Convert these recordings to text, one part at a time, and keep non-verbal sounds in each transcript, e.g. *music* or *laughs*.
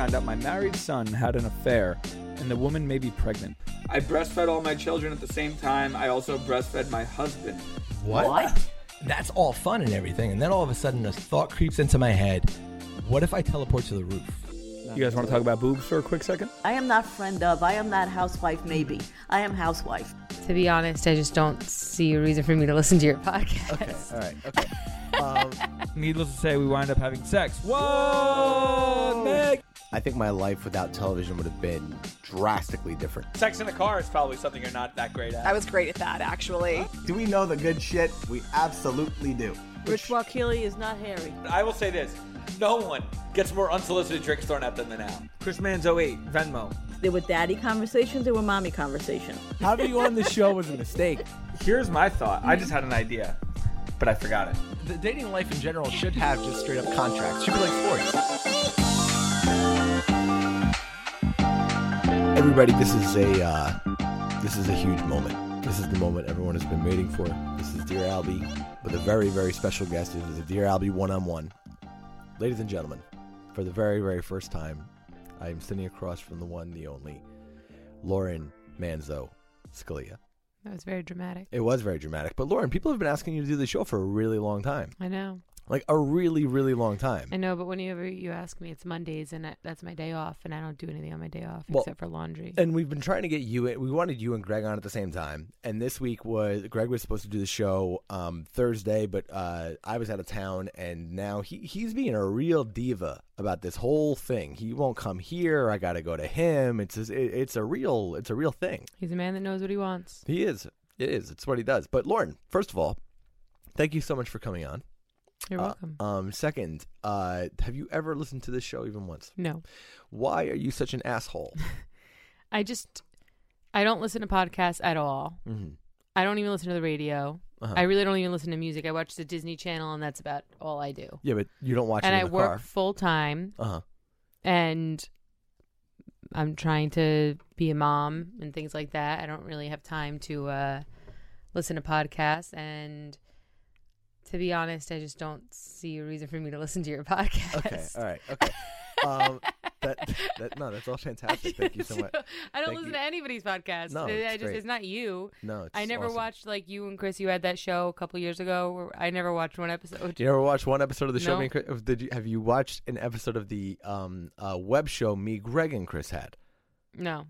Found out my married son had an affair, and the woman may be pregnant. I breastfed all my children at the same time. I also breastfed my husband. What? That's all fun and everything, and then all of a sudden a thought creeps into my head. What if I teleport to the roof? You guys want to talk about boobs for a quick second? I am not friend of. I am not housewife. Maybe I am housewife. To be honest, I just don't see a reason for me to listen to your podcast. Okay, all right, okay. *laughs* Um, Needless to say, we wind up having sex. Whoa, Meg! I think my life without television would have been drastically different. Sex in a car is probably something you're not that great at. I was great at that, actually. Do we know the good shit? We absolutely do. Rich Wakile is not hairy. I will say this: no one gets more unsolicited drinks thrown at them than Al. Chris Manzo 08, Venmo. There were daddy conversations. There were mommy conversations. Having you on the show was a mistake. Here's my thought. I just had an idea, but I forgot it. the dating life in general should have just straight up contracts. Should be like sports. Everybody, this is a uh, this is a huge moment. This is the moment everyone has been waiting for. This is Dear Albie with a very very special guest. It is a Dear Albie one on one. Ladies and gentlemen, for the very very first time, I am sitting across from the one, the only, Lauren Manzo Scalia. That was very dramatic. It was very dramatic, but Lauren, people have been asking you to do the show for a really long time, I know. Like a really really long time. I know, but whenever you ask me, it's Mondays, and that- that's my day off, and I don't do anything on my day off Well, except for laundry. And we've been trying to get you. We wanted you and Greg on at the same time. And this week was Greg was supposed to do the show um, Thursday, but uh, I was out of town, and now he he's being a real diva about this whole thing. He won't come here. I got to go to him. It's just- it, it's a real it's a real thing. He's a man that knows what he wants. He is. It is. It's what he does. But Lauren, first of all, thank you so much for coming on. You're Uh, welcome. Um, second, uh, have you ever listened to this show even once? no, Why are you such an asshole? *laughs* I just I don't listen to podcasts at all. hmm I don't even listen to the radio. Uh-huh. I really don't even listen to music. I watch the Disney Channel, and that's about all I do. Yeah, but you don't watch and it I the work car. full time, Uh huh. and I'm trying to be a mom and things like that. I don't really have time to uh, listen to podcasts, and to be honest, I just don't see a reason for me to listen to your *laughs* podcast. Okay. All right. Okay. um, that, that no, that's all *laughs* fantastic. Thank you so much. I don't Thank listen you. to anybody's podcast. No, I it's just great. it's not you. No, it's I never awesome. watched like you and Chris. You had that show a couple years ago. Where I never watched one episode. You ever watched one episode of the show? No. Me and Chris, did you have you watched an episode of the um uh, web show me, Greg, and Chris had? No,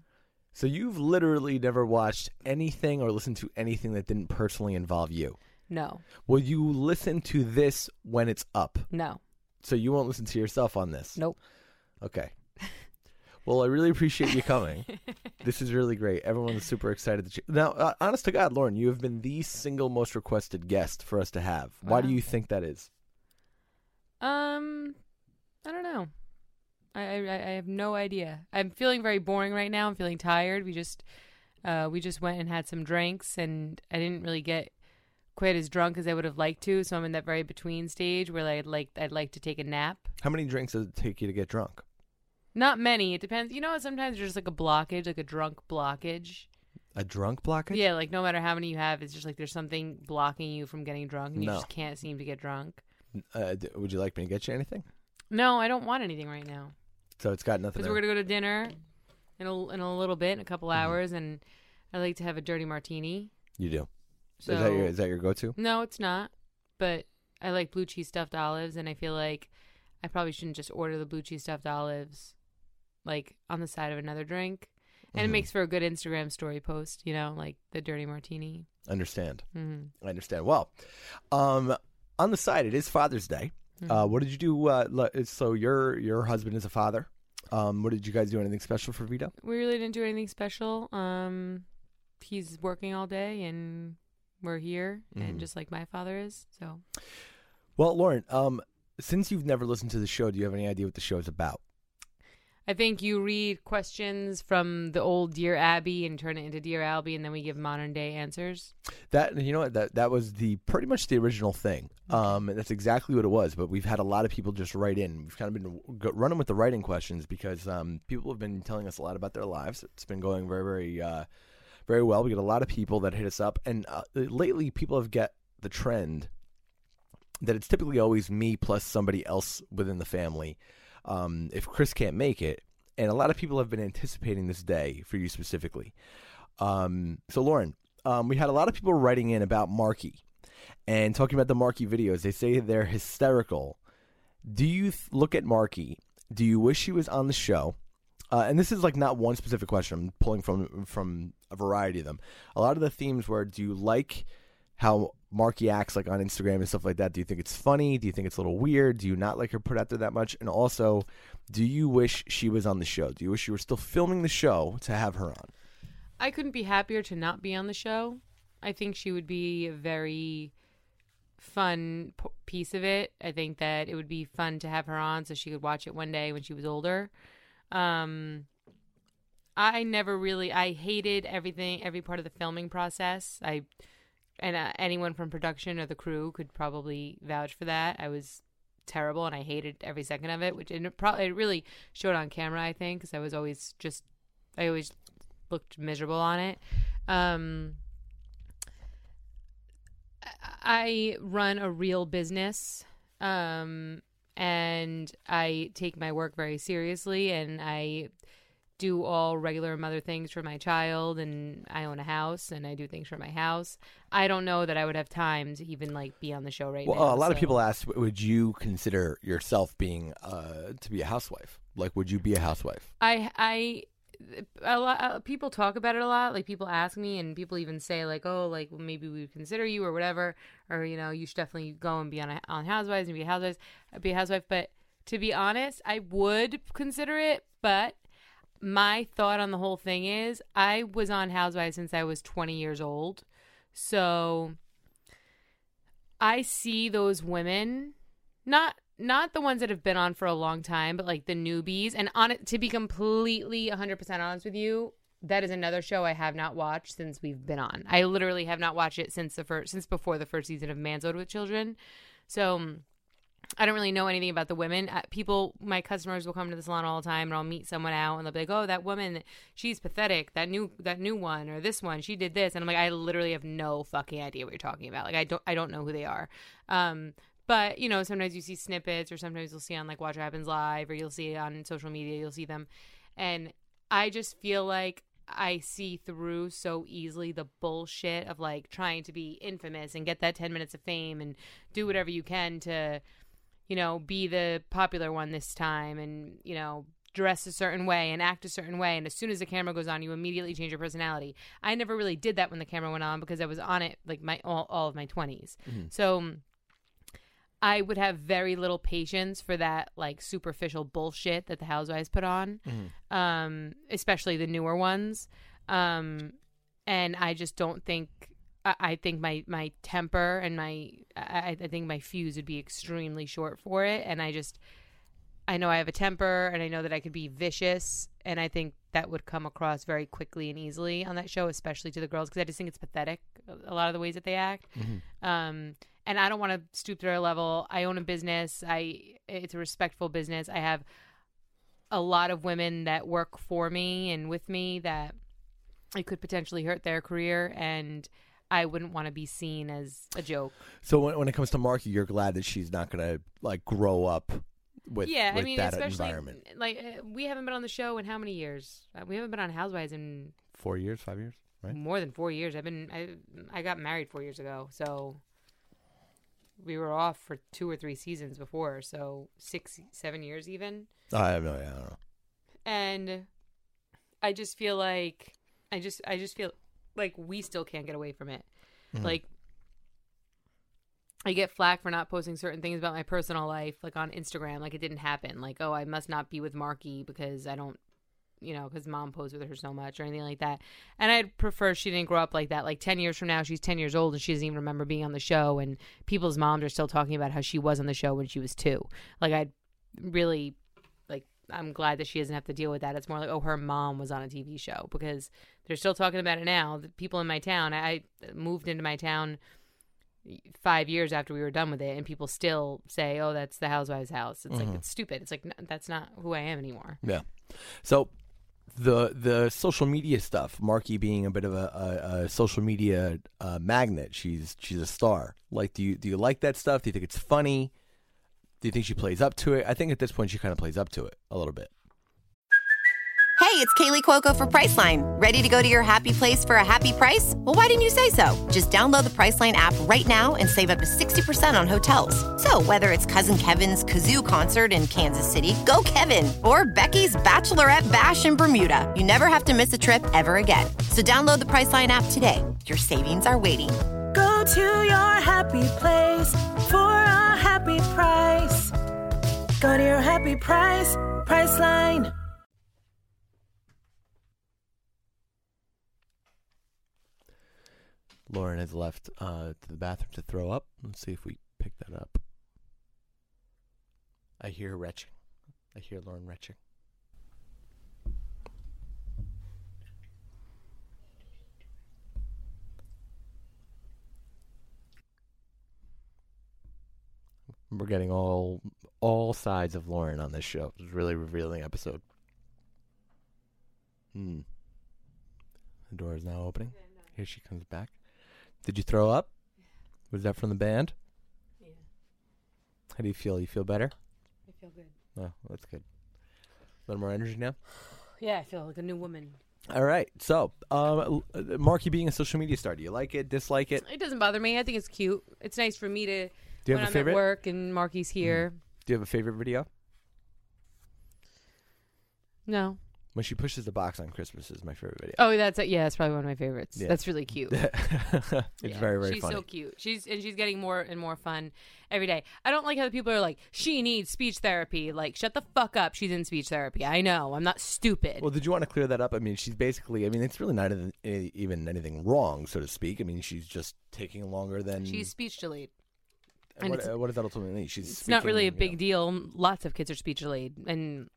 So you've literally never watched anything or listened to anything that didn't personally involve you. No, Will you listen to this when it's up? no, So you won't listen to yourself on this. nope. Okay. *laughs* Well, I really appreciate you coming. *laughs* this is really great. Everyone's super excited. That you... Now, uh, honest to God, Lauren, you have been the single most requested guest for us to have. Why do you think that is? Um, I don't know. I, I I have no idea. I'm feeling very boring right now. I'm feeling tired. We just uh we just went and had some drinks, and I didn't really get quite as drunk as I would have liked to. So I'm in that very between stage where I'd like I'd like to take a nap. How many drinks does it take you to get drunk? Not many. It depends. You know, sometimes there's just like a blockage, like a drunk blockage. A drunk blockage? Yeah, like no matter how many you have, it's just like there's something blocking you from getting drunk, and you No. just can't seem to get drunk. Uh, d- would you like me to get you anything? No, I don't want anything right now. So it's got nothing. Because To... we're gonna go to dinner in a in a little bit, in a couple Mm-hmm. hours, and I like to have a dirty martini. You do. So is that your is that your go-to? no, it's not. But I like blue cheese stuffed olives, and I feel like I probably shouldn't just order the blue cheese stuffed olives like on the side of another drink. And Mhm. it makes for a good Instagram story post, you know, like the dirty martini. Understand. hmm I understand. Well, um, on the side, it is Father's Day. Mm-hmm. Uh, what did you do? Uh, so your your husband is a father. Um, what did you guys do? Anything special for Vito? We really didn't do anything special. Um, he's working all day, and we're here, Mhm. and just like my father is. So Well, Lauren, um, since you've never listened to the show, do you have any idea what the show is about? I think you read questions from the old Dear Abby and turn it into Dear Albie, and then we give modern day answers. That you know what that that was the pretty much the original thing. Um, and that's exactly what it was. But we've had a lot of people just write in. We've kind of been running with the writing questions because um, people have been telling us a lot about their lives. It's been going very very uh, very well. We get a lot of people that hit us up, and uh, lately people have get the trend that it's typically always me plus somebody else within the family. Um, if Chris can't make it, and a lot of people have been anticipating this day for you specifically. Um, so Lauren, um, we had a lot of people writing in about Marky and talking about the Marky videos. They say they're hysterical. Do you th- look at Marky? Do you wish he was on the show? Uh, and this is like not one specific question. I'm pulling from from a variety of them. A lot of the themes were: Do you like how Marky acts like on Instagram and stuff like that? Do you think it's funny? Do you think it's a little weird? Do you not like her put out there that much? And also, do you wish she was on the show? Do you wish you were still filming the show to have her on? I couldn't be happier to not be on the show. I think she would be a very fun p- piece of it. I think that it would be fun to have her on so she could watch it one day when she was older. Um, I never really, I hated everything, every part of the filming process. I, and uh, anyone from production or the crew could probably vouch for that. I was terrible and I hated every second of it, which it probably it really showed on camera. I think because I was always just, I always looked miserable on it. Um, I run a real business, um, and I take my work very seriously, and I do all regular mother things for my child, and I own a house, and I do things for my house. I don't know that I would have time to even like be on the show right Well, now. a lot of people ask, would you consider yourself being uh, to be a housewife? Like, would you be a housewife? I I a lot uh, people talk about it a lot. Like people ask me, and people even say like, "Oh, like well, maybe we would consider you or whatever," or you know, you should definitely go and be on a, on Housewives and be a housewives, be a housewife. But to be honest, I would consider it. But my thought on the whole thing is, I was on Housewives since I was 20 years old, so I see those women not not the ones that have been on for a long time, but like the newbies. And on it, to be completely 100% honest with you, that is another show I have not watched since we've been on. I literally have not watched it since the first since before the first season of Manzo'd with Children. So I don't really know anything about the women. Uh, people, my customers will come to the salon all the time, and I'll meet someone out, and they'll be like, "Oh, that woman, she's pathetic. That new, that new one, or this one, she did this," and I'm like, I literally have no fucking idea what you're talking about. Like, I don't, I don't know who they are. Um, but you know, sometimes you see snippets, or sometimes you'll see on like Watch What Happens Live, or you'll see on social media, you'll see them, and I just feel like I see through so easily the bullshit of like trying to be infamous and get that 10 minutes of fame and do whatever you can to, you know, be the popular one this time and, you know, dress a certain way and act a certain way. And as soon as the camera goes on, you immediately change your personality. I never really did that when the camera went on because I was on it like my all, all of my 20s. So I would have very little patience for that like superficial bullshit that the housewives put on, um, especially the newer ones. Um, and I just don't think. I, I think my my temper and my I, I think my fuse would be extremely short for it, and I just I know I have a temper, and I know that I could be vicious, and I think that would come across very quickly and easily on that show, especially to the girls, because I just think it's pathetic a lot of the ways that they act. Um, and I don't want to stoop to their level. I own a business. I it's a respectful business. I have a lot of women that work for me and with me that it could potentially hurt their career, and I wouldn't want to be seen as a joke. So when, when it comes to Marky, you're glad that she's not going to like grow up with yeah, with I mean, that especially environment. like uh, we haven't been on the show in how many years? Uh, we haven't been on Housewives in Four years, five years. right? More than four years. I've been I I got married four years ago, so we were off for two or three seasons before, so six, seven years even. I have no idea. I don't know. And I just feel like I just I just feel like we still can't get away from it. Mhm. Like I get flack for not posting certain things about my personal life, like on Instagram, like it didn't happen. Like, oh, I must not be with Marky because I don't, you know, because mom posed with her so much or anything like that. And I'd prefer she didn't grow up like that. Like 10 years from now, she's 10 years old and she doesn't even remember being on the show. And people's moms are still talking about how she was on the show when she was two. Like, I'd really, I'm glad that she doesn't have to deal with that. It's more like, oh, her mom was on a TV show because they're still talking about it now. The people in my town, I moved into my town five years after we were done with it, and people still say, "Oh, that's the housewives' house." It's Mhm. like it's stupid. It's like n- that's not who I am anymore. Yeah. So the the social media stuff, Marky being a bit of a, a, a social media uh, magnet, she's she's a star. Like, do you do you like that stuff? Do you think it's funny? Do you think she plays up to it? I think at this point she kind of plays up to it a little bit. Hey, it's Kaley Cuoco for Priceline. Ready to go to your happy place for a happy price? Well, why didn't you say so? Just download the Priceline app right now and save up to 60% on hotels. So, whether it's Cousin Kevin's Kazoo concert in Kansas City, go Kevin, or Becky's Bachelorette Bash in Bermuda, you never have to miss a trip ever again. So, download the Priceline app today. Your savings are waiting. Go to your happy place for a happy price. Go to your happy price, Priceline. Lauren has left uh, to the bathroom to throw up. Let's see if we pick that up. I hear retching. I hear Lauren retching. We're getting all all sides of Lauren on this show. It's a really revealing episode. Hmm. The door is now opening. Here she comes back. Did you throw up? Was that from the band? Yeah. How do you feel? You feel better? I feel good. Oh, that's good. A little more energy now. Yeah, I feel like a new woman. All right. So, um, uh, Marky being a social media star, do you like it? Dislike it? It doesn't bother me. I think it's cute. It's nice for me to Do you when have a I'm favorite? at work and Marky's mm. here. Do you have a favorite video? No. When she pushes the box on Christmas is my favorite video. Oh, that's yeah. That's probably one of my favorites. Yeah. That's really cute. *laughs* it's Yeah, very very she's funny. so cute. She's and she's getting more and more fun every day. I don't like how the people are like, she needs speech therapy. Like, shut the fuck up. She's in speech therapy. I know. I'm not stupid. Well, did you want to clear that up? I mean, she's basically. I mean, it's really not even, eh, even anything wrong, so to speak. I mean, she's just taking longer than. she's speech delayed. And what, uh, what does that ultimately mean? She's. It's not really a you big deal. Lots of kids are speech delayed, and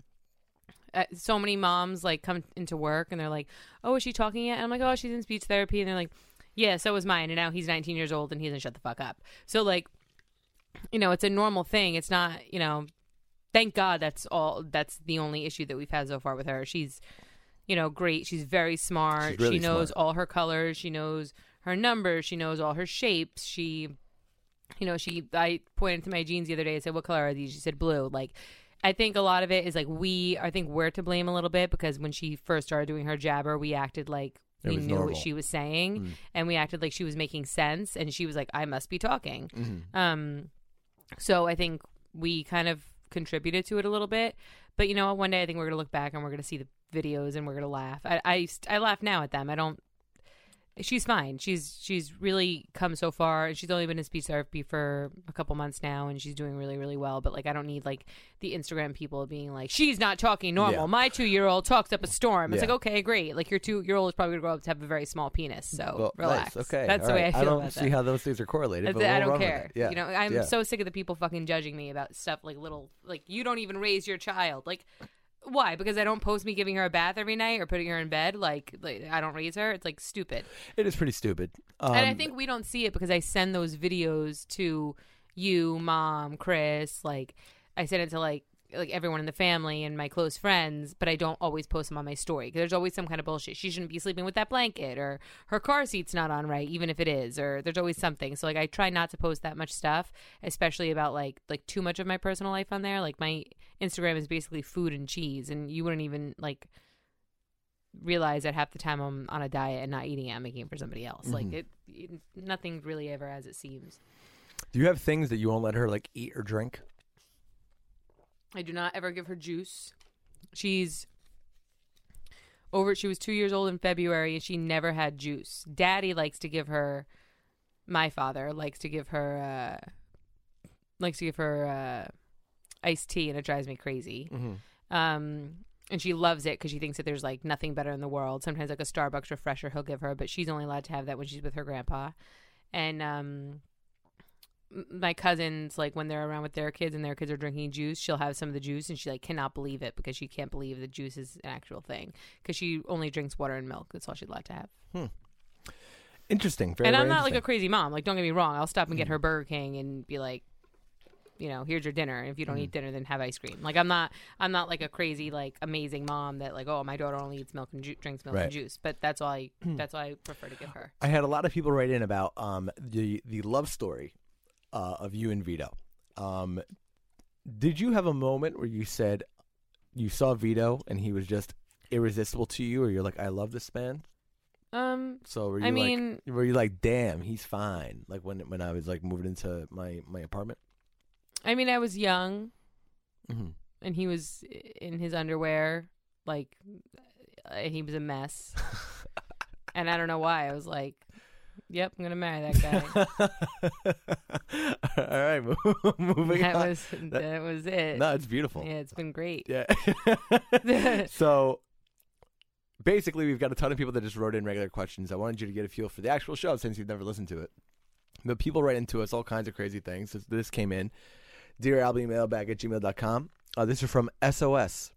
uh, so many moms like come into work and they're like, "Oh, is she talking yet?" And I'm like, "Oh, she's in speech therapy," and they're like, "Yeah, so was mine." And now he's 19 years old and he doesn't shut the fuck up. So like, you know, it's a normal thing. It's not, you know, thank God that's all. That's the only issue that we've had so far with her. She's, you know, great. She's very smart. She's really she knows smart. all her colors. She knows her numbers. She knows all her shapes. She you know, she I pointed to my jeans the other day and said, "What color are these?" She said blue. Like, I think a lot of it is like we. I think we're to blame a little bit because when she first started doing her jabber, we acted like It we knew normal. what she was saying, Mm. and we acted like she was making sense, and she was like, "I must be talking." Mhm. Um, so I think we kind of contributed to it a little bit. But you know, one day I think we're gonna look back and we're gonna see the videos and we're gonna laugh. I I, I laugh now at them. I don't. She's fine. She's she's really come so far, and she's only been in speech therapy for a couple months now, and she's doing really really well. But like, I don't need like the Instagram people being like, she's not talking normal. Yeah. My two year old talks up a storm. It's Yeah. like okay, great. Like your two year old is probably gonna grow up to have a very small penis. So Well, relax. Nice. Okay. that's all the way. I feel I don't see that. how those things are correlated. I, but I we'll don't care. Yeah. You know, I'm Yeah. so sick of the people fucking judging me about stuff like little, like you don't even raise your child. Like, why? Because I don't post me giving her a bath every night or putting her in bed. Like, like I don't raise her. It's like stupid. It is pretty stupid. Um, and I think we don't see it because I send those videos to you, mom, Chris. Like, I send it to like like everyone in the family and my close friends, but I don't always post them on my story because there's always some kind of bullshit. She shouldn't be sleeping with that blanket, or her car seat's not on right, even if it is, or there's always something. So like I try not to post that much stuff, especially about like like too much of my personal life on there. Like my Instagram is basically food and cheese, and you wouldn't even like realize that half the time I'm on a diet and not eating it, I'm making it for somebody else. Like Mhm. it, it, nothing really ever as it seems. Do you have things that you won't let her like eat or drink? I do not ever give her juice. She's over. She was two years old in February, and she never had juice. Daddy likes to give her. My father likes to give her. Uh, likes to give her uh, iced tea, and it drives me crazy. Mm-hmm. Um, and she loves it because she thinks that there's like nothing better in the world. Sometimes like a Starbucks refresher he'll give her, but she's only allowed to have that when she's with her grandpa. And um, my cousins like when they're around with their kids and their kids are drinking juice, she'll have some of the juice and she like cannot believe it because she can't believe that juice is an actual thing because she only drinks water and milk. That's all she's allowed to have. Hmm. Interesting. Very, and I'm not like a crazy mom. Like don't get me wrong, I'll stop and get her Burger King and be like, you know, here's your dinner. And if you don't eat dinner, then have ice cream. Like I'm not, I'm not like a crazy like amazing mom that like, oh, my daughter only eats milk and ju- drinks milk Right. and juice. But that's all I, *clears throat* that's all I prefer to give her. I had a lot of people write in about um, the the love story uh, of you and Vito. Um, did you have a moment where you said you saw Vito and he was just irresistible to you, or you're like, I love this man? Um, So were you I like, mean- were you like, damn, he's fine? Like when when I was like moving into my my apartment. I mean, I was young hmm and he was in his underwear, like, uh, he was a mess. *laughs* and I don't know why. I was like, yep, I'm gonna marry that guy. *laughs* All right, *laughs* moving that on. was that was it. no, it's beautiful. Yeah, it's been great. Yeah. so basically, we've got a ton of people that just wrote in regular questions. I wanted you to get a feel for the actual show since you've never listened to it. But people write into us all kinds of crazy things. This came in. Dear Albie, mailbag at gmail.com. Uh, this is from SOS.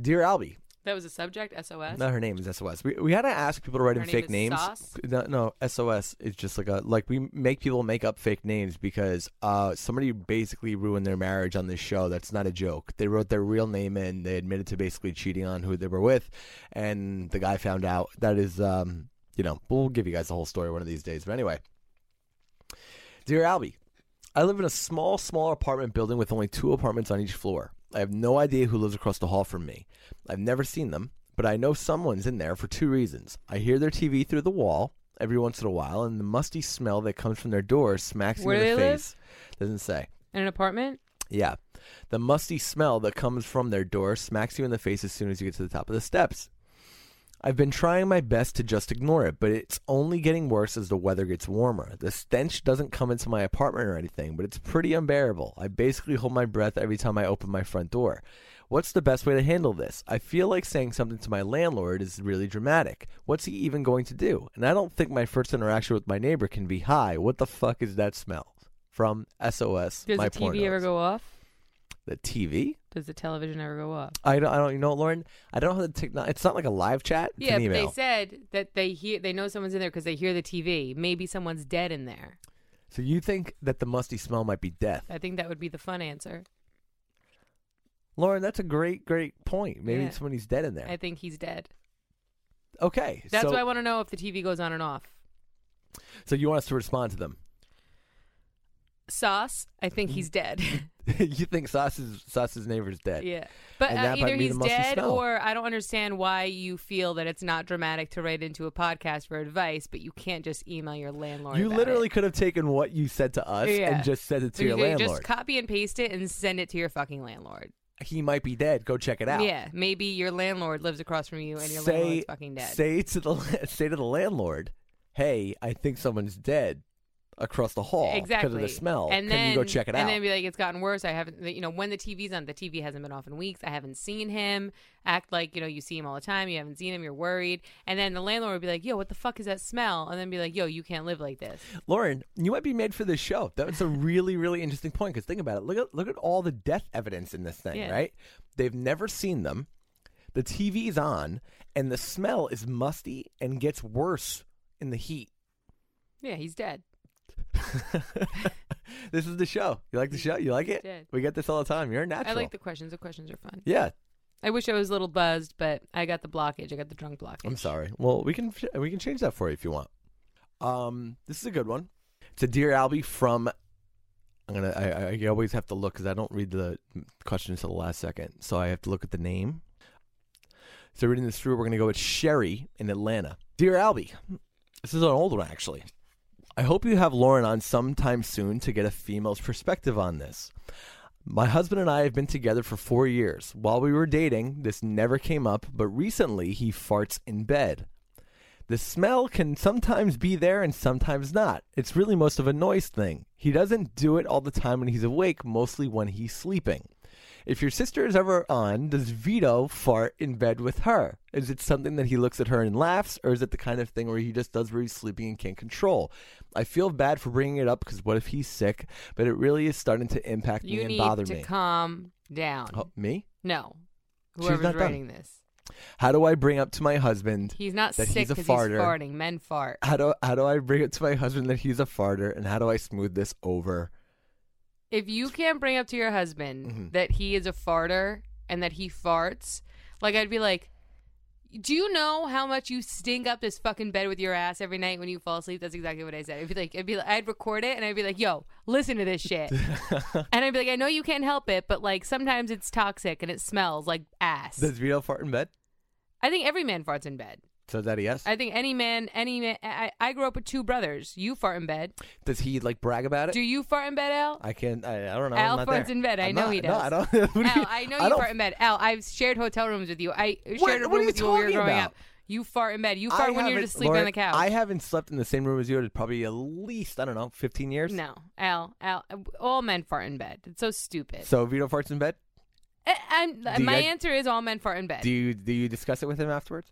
Dear Albie. That was a subject. SOS. No, her name is SOS. We, we had to ask people to write Her in name fake is names. Sauce? No, no, SOS is just like a like we make people make up fake names because uh somebody basically ruined their marriage on this show. That's not a joke. They wrote their real name in. They admitted to basically cheating on who they were with, and the guy found out. That is, um, you know, we'll give you guys the whole story one of these days. But anyway, dear Albie, I live in a small, small apartment building with only two apartments on each floor. I have no idea who lives across the hall from me. I've never seen them, but I know someone's in there for two reasons. I hear their TV through the wall every once in a while, and the musty smell that comes from their door smacks Where me in do the they live? face. Doesn't say. In an apartment. Yeah. The musty smell that comes from their door smacks you in the face as soon as you get to the top of the steps. I've been trying my best to just ignore it, but it's only getting worse as the weather gets warmer. The stench doesn't come into my apartment or anything, but it's pretty unbearable. I basically hold my breath every time I open my front door. What's the best way to handle this? I feel like saying something to my landlord is really dramatic. What's he even going to do? And I don't think my first interaction with my neighbor can be, Hi, what the fuck is that smell? From SOS. Does my the TV ever go off? The TV? Does the television ever go off? I don't. I don't. You know, Lauren. I don't know how to take. It's not like a live chat. It's yeah, an but they said that they hear they know someone's in there because they hear the TV. Maybe someone's dead in there. so you think that the musty smell might be death, I think that would be the fun answer. Lauren? That's a great, great point. Maybe Yeah. somebody's dead in there. I think he's dead. okay. That's so, why I want to know if the TV goes on and off. So you want us to respond to them? Sauce, I think he's dead. *laughs* *laughs* you think Sauce's Sauce's neighbor's dead? yeah, but And uh, that might either be the he's dead smell. or I don't understand why you feel that it's not dramatic to write into a podcast for advice, but you can't just email your landlord. You about literally it. could have taken what you said to us Yeah. and just said it to your you landlord. Just copy and paste it and send it to your fucking landlord. he might be dead. Go check it out. Yeah, maybe your landlord lives across from you and your landlord's fucking dead. say to the *laughs* say to the landlord, "Hey, I think someone's dead across the hall exactly. because of the smell. And Can then you go check it and out?" And then be like, it's gotten worse. I haven't, you know, when the TV's on, the TV hasn't been off in weeks. I haven't seen him. Act like you know you see him all the time. You haven't seen him. You're worried. And then the landlord would be like, yo, what the fuck is that smell? And then be like, yo, you can't live like this. Lauren, you might be made for this show. That's a really, really interesting point. Because think about it. Look at look at all the death evidence in this thing, Yeah. right? They've never seen them. The TV's on, and the smell is musty and gets worse in the heat. Yeah, he's dead. *laughs* this is the show. You like the show? You like it? dead. We get this all the time. You're a natural. I like the questions. The questions are fun. Yeah, I wish I was a little buzzed, but I got the blockage. I got the drunk blockage. I'm sorry. Well, we can we can change that for you if you want. Um, this is a good one. It's a dear Albie from. I'm gonna. I, I always have to look because I don't read the questions till the last second, so I have to look at the name. So reading this through, we're going to go with Sherry in Atlanta. Dear Albie, this is an old one actually. I hope you have Lauren on sometime soon to get a female's perspective on this. My husband and I have been together for four years. While we were dating, this never came up, but recently he farts in bed. The smell can sometimes be there and sometimes not. It's really most of a noise thing. He doesn't do it all the time when he's awake, mostly when he's sleeping. If your sister is ever on, does Vito fart in bed with her? Is it something that he looks at her and laughs, or is it the kind of thing where he just does where he's sleeping and can't control? I feel bad for bringing it up because what if he's sick? But it really is starting to impact You me and need bother to me. calm down. Oh, me? No, She's whoever's not done. writing this, How do I bring up to my husband he's not that sick he's a because he's farter? farting. Men fart. How do how do I bring it to my husband that he's a farter, and how do I smooth this over? If you can't bring up to your husband Mhm. that he is a farter and that he farts, like I'd be like, "Do you know how much you stink up this fucking bed with your ass every night when you fall asleep?" That's exactly what I said. I'd be like, I'd be, like, I'd record it and I'd be like, "Yo, listen to this shit," *laughs* and I'd be like, "I know you can't help it, but like sometimes it's toxic and it smells like ass." Does Vito fart in bed? I think every man farts in bed. So is that a yes? I think any man, any man. I, I grew up with two brothers. You fart in bed. Does he like brag about it? Do you fart in bed, Al? I can't. I, I don't know. Al I'm farts in bed. I I'm know not- he No, does. I don't. *laughs* what do you- Al, I know you fart in bed. Al, I've shared hotel rooms with you. I shared What- a room with you when we were growing about? up. You fart in bed. You I fart when you're just sleeping on the couch. I haven't slept in the same room as you in probably at least I don't know, 15 years. No, Al, Al. All men fart in bed. It's so stupid. So Vito farts in bed. I, my guys- answer is all men fart in bed. Do you do you discuss it with him afterwards?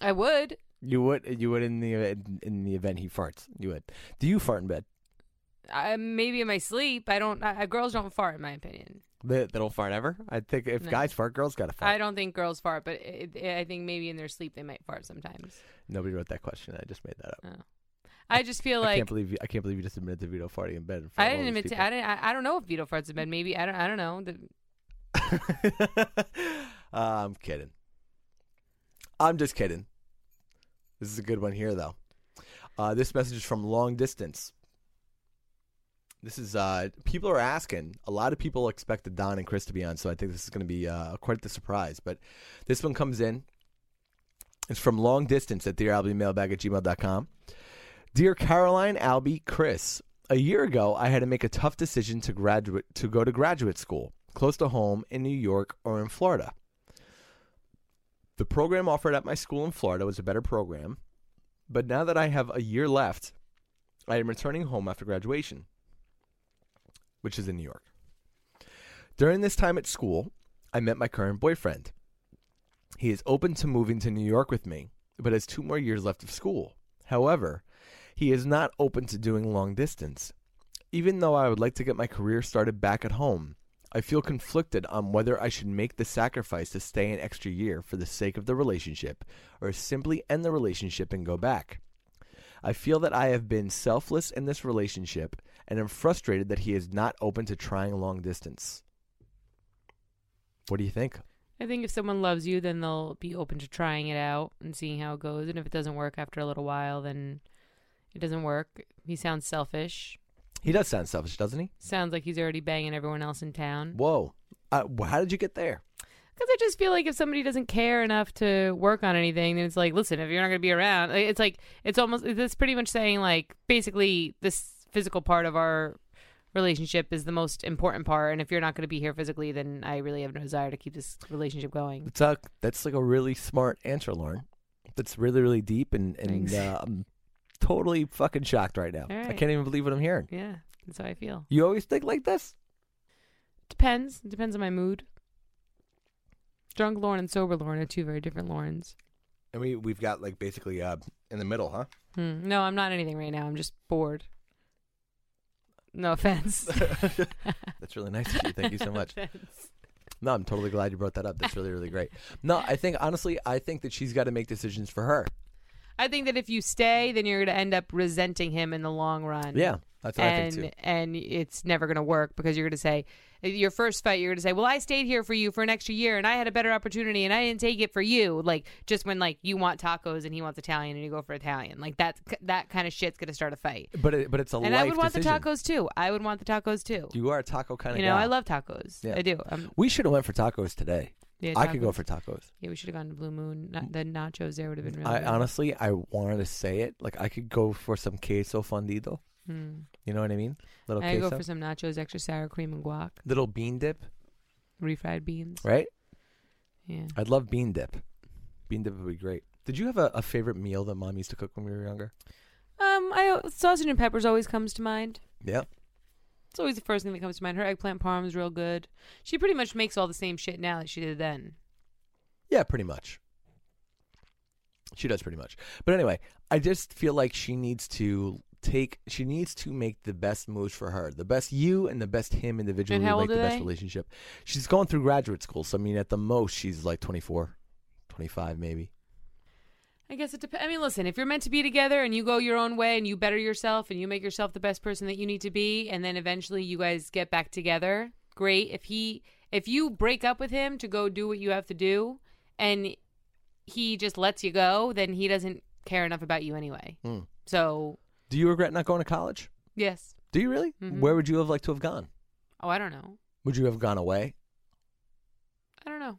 I would. You would. You would in the in, in the event he farts. You would. Do you fart in bed? I, maybe in my sleep. I don't. I, girls don't fart, in my opinion. They, they don't fart ever. I think if No. guys fart, girls gotta fart. I don't think girls fart, but it, it- I think maybe in their sleep they might fart sometimes. Nobody wrote that question. I just made that up. Oh. I just feel I like can't believe you, I can't believe you just admitted to Vito farting in bed. in front I didn't these admit to. I didn't. I, I don't know if Vito farts in bed. Maybe I don't. I don't know. The, uh, *laughs* I'm kidding. I'm just kidding. This is a good one here, though. Uh, this message is from long distance. This is uh, people are asking. A lot of people expected Don and Chris to be on, so I think this is going to be uh, quite the surprise. But this one comes in. It's from long distance at dearalbiemailbag at gmail.com. Dear Caroline, Albie, Chris, a year ago I had to make a tough decision to graduate to go to graduate school, close to home in New York or in Florida. The program offered at my school in Florida was a better program, but now that I have a year left, I am returning home after graduation, which is in New York. During this time at school, I met my current boyfriend. He is open to moving to New York with me, but has two more years left of school. However, he is not open to doing long distance. Even though I would like to get my career started back at home, I feel conflicted on whether I should make the sacrifice to stay an extra year for the sake of the relationship or simply end the relationship and go back. I feel that I have been selfless in this relationship and am frustrated that he is not open to trying long distance. What do you think? I think if someone loves you, then they'll be open to trying it out and seeing how it goes. And if it doesn't work after a little while, then it doesn't work. He sounds selfish. He does sound selfish, doesn't he? Sounds like he's already banging everyone else in town. Whoa. Uh, wh- how did you get there? Because I just feel like if somebody doesn't care enough to work on anything, then it's like, listen, if you're not going to be around, like, it's like it's almost it's pretty much saying like basically this physical part of our relationship is the most important part, and if you're not going to be here physically, then I really have no desire to keep this relationship going. It's a, that's like a really smart answer, Lauren. That's really, really deep, and, and Thanks. I'm totally fucking shocked right now. All I can't even believe what I'm hearing. Yeah, that's how I feel. You always think like this? Depends. It depends on my mood. Drunk Lauren and sober Lauren are two very different Laurens. And we we've got like basically uh in the middle, huh? Hmm. No, I'm not anything right now. I'm just bored. No offense. *laughs* *laughs* That's really nice of you. Thank you so much. offense. No, I'm totally glad you brought that up. That's really, really great. No, I think honestly, I think that she's got to make decisions for her. I think that if you stay, then you're going to end up resenting him in the long run. Yeah, that's what I and think too. and it's never going to work because you're going to say your first fight you're going to say well i stayed here for you for an extra year and i had a better opportunity and i didn't take it for you like just when like you want tacos and he wants italian and you go for italian like that that kind of shit's going to start a fight But it, but it's a and i would want decision. the tacos too i would want the tacos too You are a taco kind of guy. you know guy. i love tacos Yeah. i do um, We should have went for tacos today. Yeah, I could go for tacos. Yeah, we should have gone to Blue Moon. Not, the nachos there would have been really. I good. honestly, I wanted to say it. Like I could go for some queso fundido. Hmm. You know what I mean? Little I queso, go for some nachos, extra sour cream and guac, little bean dip, refried beans. right? Yeah. I'd love bean dip. Bean dip would be great. Did you have a, a favorite meal that mom used to cook when we were younger? Um, I sausage and peppers always comes to mind. Yeah. It's always the first thing that comes to mind. Her eggplant parm is real good. She pretty much makes all the same shit now that she did then. Yeah, pretty much. She does pretty much. But anyway, I just feel like she needs to take she needs to make the best moves for her. The best you and the best him individually And how make old the are best they? relationship. She's going through graduate school, so I mean at the most she's like 24, 25 maybe. I guess it depends. I mean, listen, if you're meant to be together and you go your own way and you better yourself and you make yourself the best person that you need to be, and then eventually you guys get back together, great. If he, if you break up with him to go do what you have to do, and he just lets you go, then he doesn't care enough about you anyway. Hmm. So, Do you regret not going to college? yes. Do you really? Mhm. Where would you have liked to have gone? Oh, I don't know. Would you have gone away? I don't know.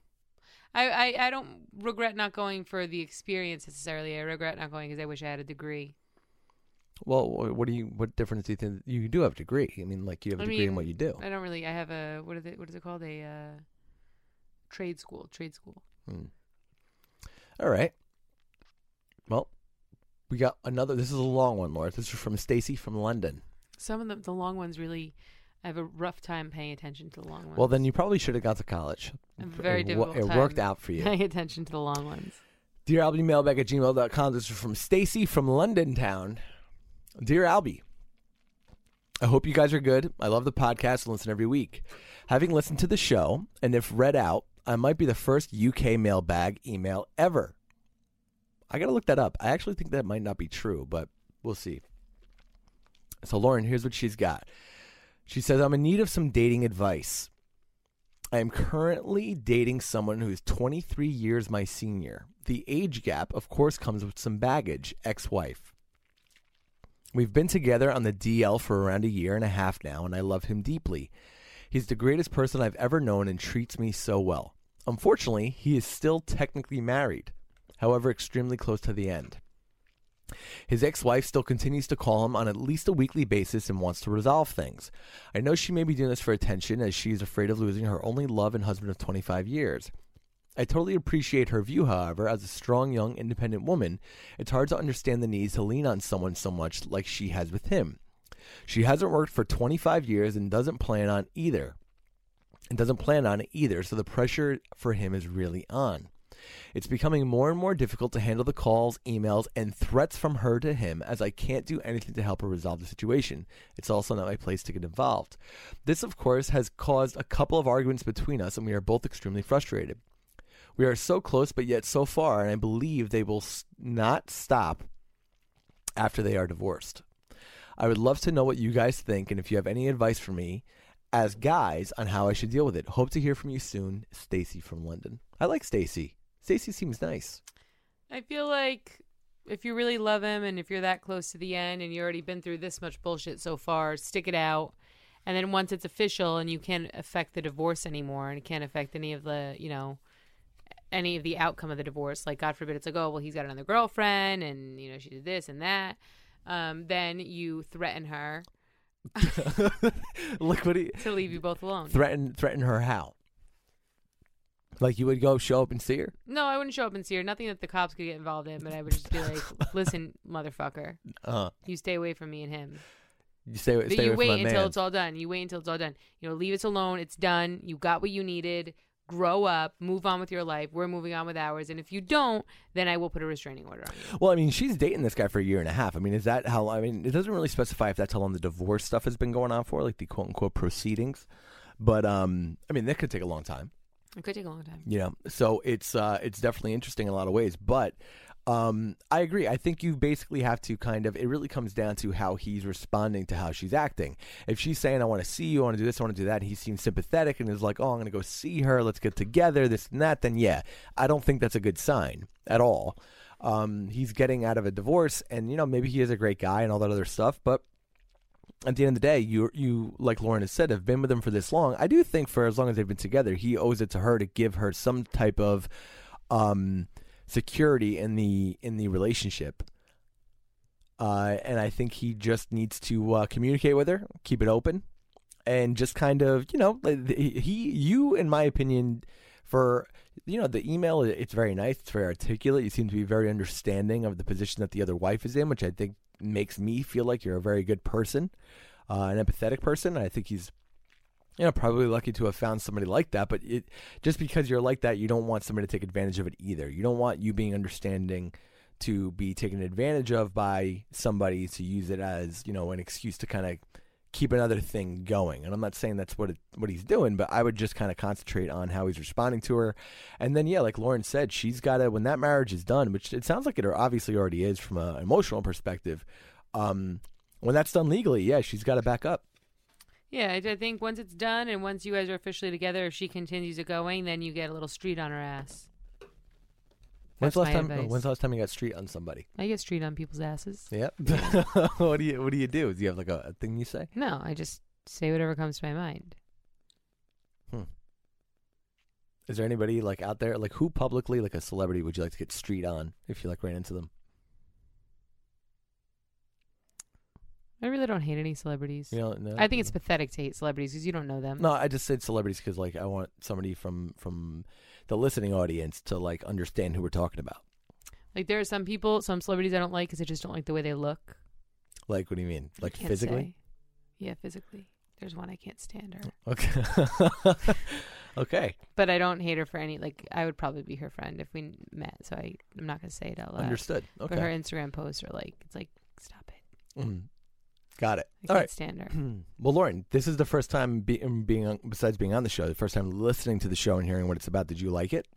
I, I, I don't regret not going for the experience necessarily. I regret not going because I wish I had a degree. Well, what do you? What difference do you think you do have a degree? I mean, like you have a I degree in what you do. I don't really. I have a what is it? What is it called? A uh, trade school. Trade school. Hmm. All right. Well, we got another. This is a long one, Laura. This is from Stacy from London. Some of the the long ones really. I have a rough time paying attention to the long ones. Well, then you probably should have got to college. Very it, difficult It time worked out for you. Paying attention to the long ones. Dear Albie, mailbag at gmail.com. This is from Stacy from London Town. Dear Albie, I hope you guys are good. I love the podcast and listen every week. Having listened to the show, and if read out, I might be the first UK mailbag email ever. I got to look that up. I actually think that might not be true, but we'll see. So, Lauren, here's what she's got. She says, I'm in need of some dating advice. I am currently dating someone who is 23 years my senior. The age gap, of course, comes with some baggage, ex wife. We've been together on the DL for around a year and a half now, and I love him deeply. He's the greatest person I've ever known and treats me so well. Unfortunately, he is still technically married, however, extremely close to the end. His ex wife still continues to call him on at least a weekly basis and wants to resolve things. I know she may be doing this for attention as she is afraid of losing her only love and husband of 25 years. I totally appreciate her view, however, as a strong, young, independent woman, it's hard to understand the need to lean on someone so much like she has with him. She hasn't worked for 25 years and doesn't plan on either. And doesn't plan on it either, so the pressure for him is really on. It's becoming more and more difficult to handle the calls, emails, and threats from her to him as I can't do anything to help her resolve the situation. It's also not my place to get involved. This, of course, has caused a couple of arguments between us, and we are both extremely frustrated. We are so close, but yet so far, and I believe they will not stop after they are divorced. I would love to know what you guys think, and if you have any advice for me as guys on how I should deal with it. Hope to hear from you soon, Stacy from London. I like Stacy. Stacy seems nice. I feel like if you really love him and if you're that close to the end and you already been through this much bullshit so far, stick it out. And then once it's official and you can't affect the divorce anymore and it can't affect any of the, you know, any of the outcome of the divorce, like God forbid it's like, oh, well, he's got another girlfriend and, you know, she did this and that. Um, then you threaten her *laughs* Look what he to leave you both alone. threaten threaten her how? Like you would go show up and see her? No, I wouldn't show up and see her. Nothing that the cops could get involved in, but I would just be like, *laughs* listen, motherfucker, Uh, you stay away from me and him. you stay, But stay you away wait until man. it's all done. You wait until it's all done. You know, leave us alone. It's done. You got what you needed. Grow up. Move on with your life. We're moving on with ours. And if you don't, then I will put a restraining order on you. Well, I mean, she's dating this guy for a year and a half. I mean, is that how? I mean, it doesn't really specify if that's how long the divorce stuff has been going on for, like the quote unquote proceedings. But um, I mean, that could take a long time. It could take a long time. Yeah. so it's uh, it's definitely interesting in a lot of ways. But um, I agree. I think you basically have to kind of. It really comes down to how he's responding to how she's acting. If she's saying, "I want to see you, I want to do this, I want to do that," and he seems sympathetic and is like, "Oh, I'm going to go see her. Let's get together, this and that," then yeah, I don't think that's a good sign at all. Um, he's getting out of a divorce, and you know, maybe he is a great guy and all that other stuff, but at the end of the day, you you like Lauren has said, have been with him for this long. I do think for as long as they've been together, he owes it to her to give her some type of um, security in the in the relationship. Uh, and I think he just needs to uh, communicate with her, keep it open, and just kind of you know he you in my opinion for you know the email it's very nice it's very articulate you seem to be very understanding of the position that the other wife is in which i think makes me feel like you're a very good person uh, an empathetic person. I think he's you know probably lucky to have found somebody like that but it just because you're like that you don't want somebody to take advantage of it either. You don't want you being understanding to be taken advantage of by somebody to use it as you know an excuse to kind of keep another thing going. And I'm not saying that's what it, what he's doing, but I would just kind of concentrate on how he's responding to her. And then yeah, like Lauren said, she's got to when that marriage is done, which it sounds like it obviously already is from an emotional perspective. Um, when that's done legally, yeah, she's got to back up. Yeah, I think once it's done and once you guys are officially together, if she continues it going, then you get a little street on her ass. When's That's the last my time? advice. When's the last time you got street on somebody? I get street on people's asses. Yep. *laughs* what do you What do you do? Do you have like a, a thing you say? No, I just say whatever comes to my mind. Hmm. Is there anybody like out there, like who publicly, like a celebrity, would you like to get street on if you like ran into them? I really don't hate any celebrities. You don't know? I think it's pathetic to hate celebrities because you don't know them. No, I just said celebrities because like I want somebody from from the listening audience to like understand who we're talking about. Like there are some people, some celebrities I don't like because I just don't like the way they look. Like, what do you mean? Like physically? say. Yeah, physically. There's one I can't stand her, Okay. *laughs* okay. but I don't hate her for any. Like I would probably be her friend if we met. So I, I'm not gonna say it out loud. Understood. But Okay. her Instagram posts are like, it's like, stop it. Mm. Got it. I All can't stand her. well, Lauren, this is the first time be, um, being on, besides being on the show, the first time listening to the show and hearing what it's about. Did you like it?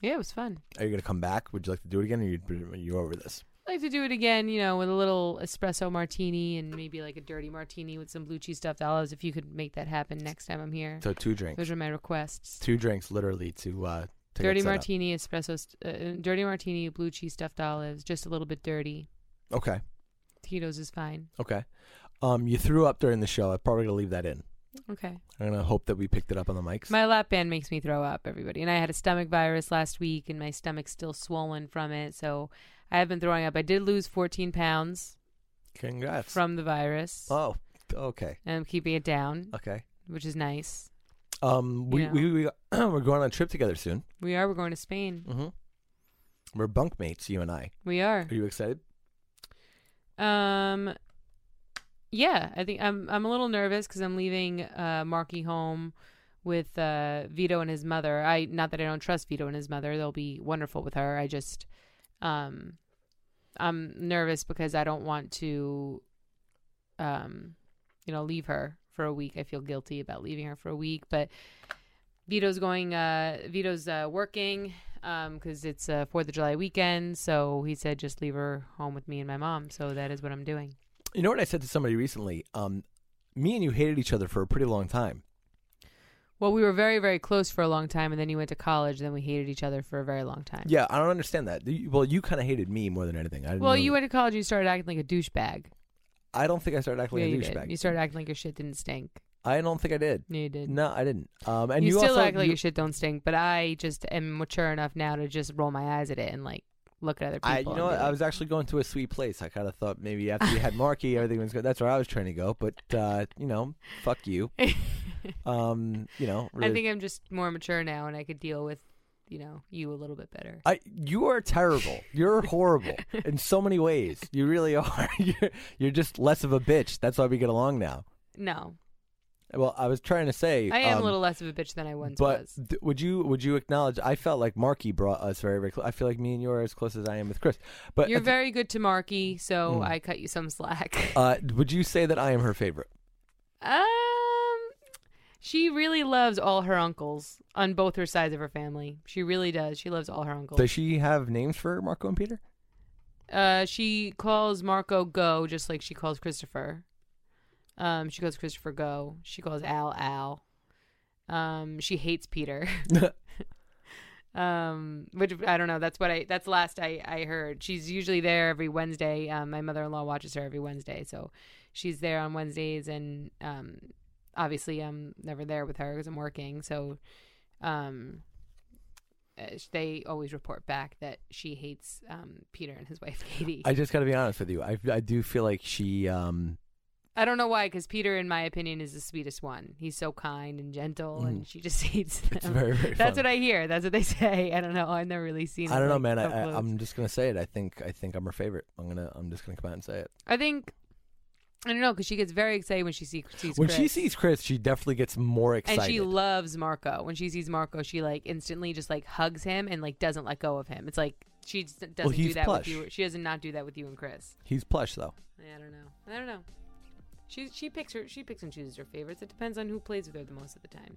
Yeah, it was fun. Are you going to come back? Would you like to do it again, or you are you over this? I'd like to do it again, you know, with a little espresso martini and maybe like a dirty martini with some blue cheese stuffed olives. If you could make that happen next time I'm here. So two drinks. Those are my requests. Two drinks, literally, to uh, to dirty set up. martini, espresso, st- uh, dirty martini, blue cheese stuffed olives, just a little bit dirty. Okay. Tito's is fine. Okay. Um, you threw up during the show. I'm probably gonna leave that in. Okay. I'm gonna hope that we picked it up on the mics. My lap band makes me throw up, everybody. And I had a stomach virus last week, and my stomach's still swollen from it. So I have been throwing up. I did lose 14 pounds Congrats. from the virus. oh, okay, And I'm keeping it down, okay. which is nice. Um, we we, we *clears throat* we're going on a trip together soon. We are. We're going to Spain. Mm-hmm. We're bunkmates, you and I. We are. Are you excited? Um, yeah, I think I'm. I'm a little nervous because I'm leaving uh, Marky home with uh, Vito and his mother. I not that I don't trust Vito and his mother; they'll be wonderful with her. I just, um, I'm nervous because I don't want to, um, you know, leave her for a week. I feel guilty about leaving her for a week, but Vito's going. Uh, Vito's uh, working because it's a Fourth of July weekend. So he said, just leave her home with me and my mom. So that is what I'm doing. You know what I said to somebody recently? Um, me and you hated each other for a pretty long time. Well, we were very, very close for a long time, and then you went to college, and then we hated each other for a very long time. Yeah, I don't understand that. You- Well, you kind of hated me more than anything. I didn't Well, know- you went to college, you started acting like a douchebag. I don't think I started acting yeah, like you a did. douchebag. You started acting like your shit didn't stink. I don't think I did. Yeah, you did. No, I didn't. Um, and you, you, still also, act like you- your shit don't stink, but I just am mature enough now to just roll my eyes at it and like look at other people. I, you know what? I was actually going to a sweet place. I kind of thought maybe after you had *laughs* Marky, everything was good. That's where I was trying to go. But uh, you know, fuck you. *laughs* um, you know, I think I'm just more mature now, and I could deal with, you know, you a little bit better. I you are terrible. You're horrible *laughs* in so many ways. You really are. You're, you're just less of a bitch. That's why we get along now. No, Well, I was trying to say I am um, a little less of a bitch than I once But was. d- would you would you acknowledge? I felt like Marky brought us very very close. I feel like me and you are as close as I am with Chris. But You're at the- very good to Marky, so Mm. I cut you some slack. *laughs* uh, would you say that I am her favorite? Um, she really loves all her uncles on both her sides of her family. She really does. She loves all her uncles. Does she have names for Marco and Peter? Uh, she calls Marco Go just like she calls Christopher. Um, she calls Christopher Go. She calls Al Al. Um, she hates Peter. *laughs* *laughs* um, which I don't know. That's what I. That's last I I heard. She's usually there every Wednesday. Um, my mother in law watches her every Wednesday, so she's there on Wednesdays, and um, obviously I'm never there with her because I'm working. So, um, uh, they always report back that she hates um, Peter and his wife *laughs* Katie. I just got to be honest with you. I I do feel like she. Um, I don't know why, because Peter, in my opinion, is the sweetest one. He's so kind and gentle, and she just *laughs* hates. Mm. It's very, very That's fun. what I hear. That's what they *laughs* say. I don't know. I've never really seen. I don't know, man. I, I, I'm just gonna say it. I think I think I'm her favorite. I'm gonna I'm just gonna come out and say it. I think. I don't know because she gets very excited when she see, sees When Chris. she sees Chris, she definitely gets more excited. and she loves Marco. When she sees Marco, she like instantly just like hugs him and like doesn't let go of him. It's like she doesn't do that plush. with you. She doesn't not do that with you and Chris. He's plush though. I don't know. I don't know. She she picks her she picks and chooses her favorites. It depends on who plays with her the most of the time.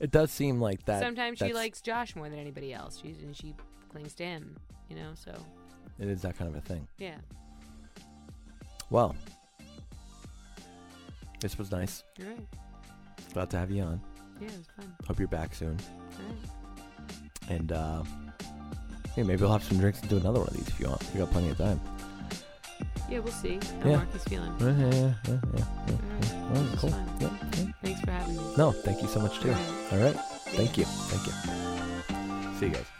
It does seem like that. Sometimes she that's- likes Josh more than anybody else. She's and she clings to him. You know. So It is that kind of a thing. yeah. Well, this was nice. All right. Glad to have you on. Yeah, it was fun. Hope you're back soon. All right. And uh, yeah, maybe we'll have some drinks and do another one of these if you want. We got plenty of time. Yeah, we'll see how Yeah. Mark is feeling. Yeah, yeah, yeah, yeah, yeah, yeah. Mm-hmm. All right. Well, cool. fun. Yep, yep. Thanks for having me. No, thank you so much too. All right. All right. Thank you. Thank you. See you guys.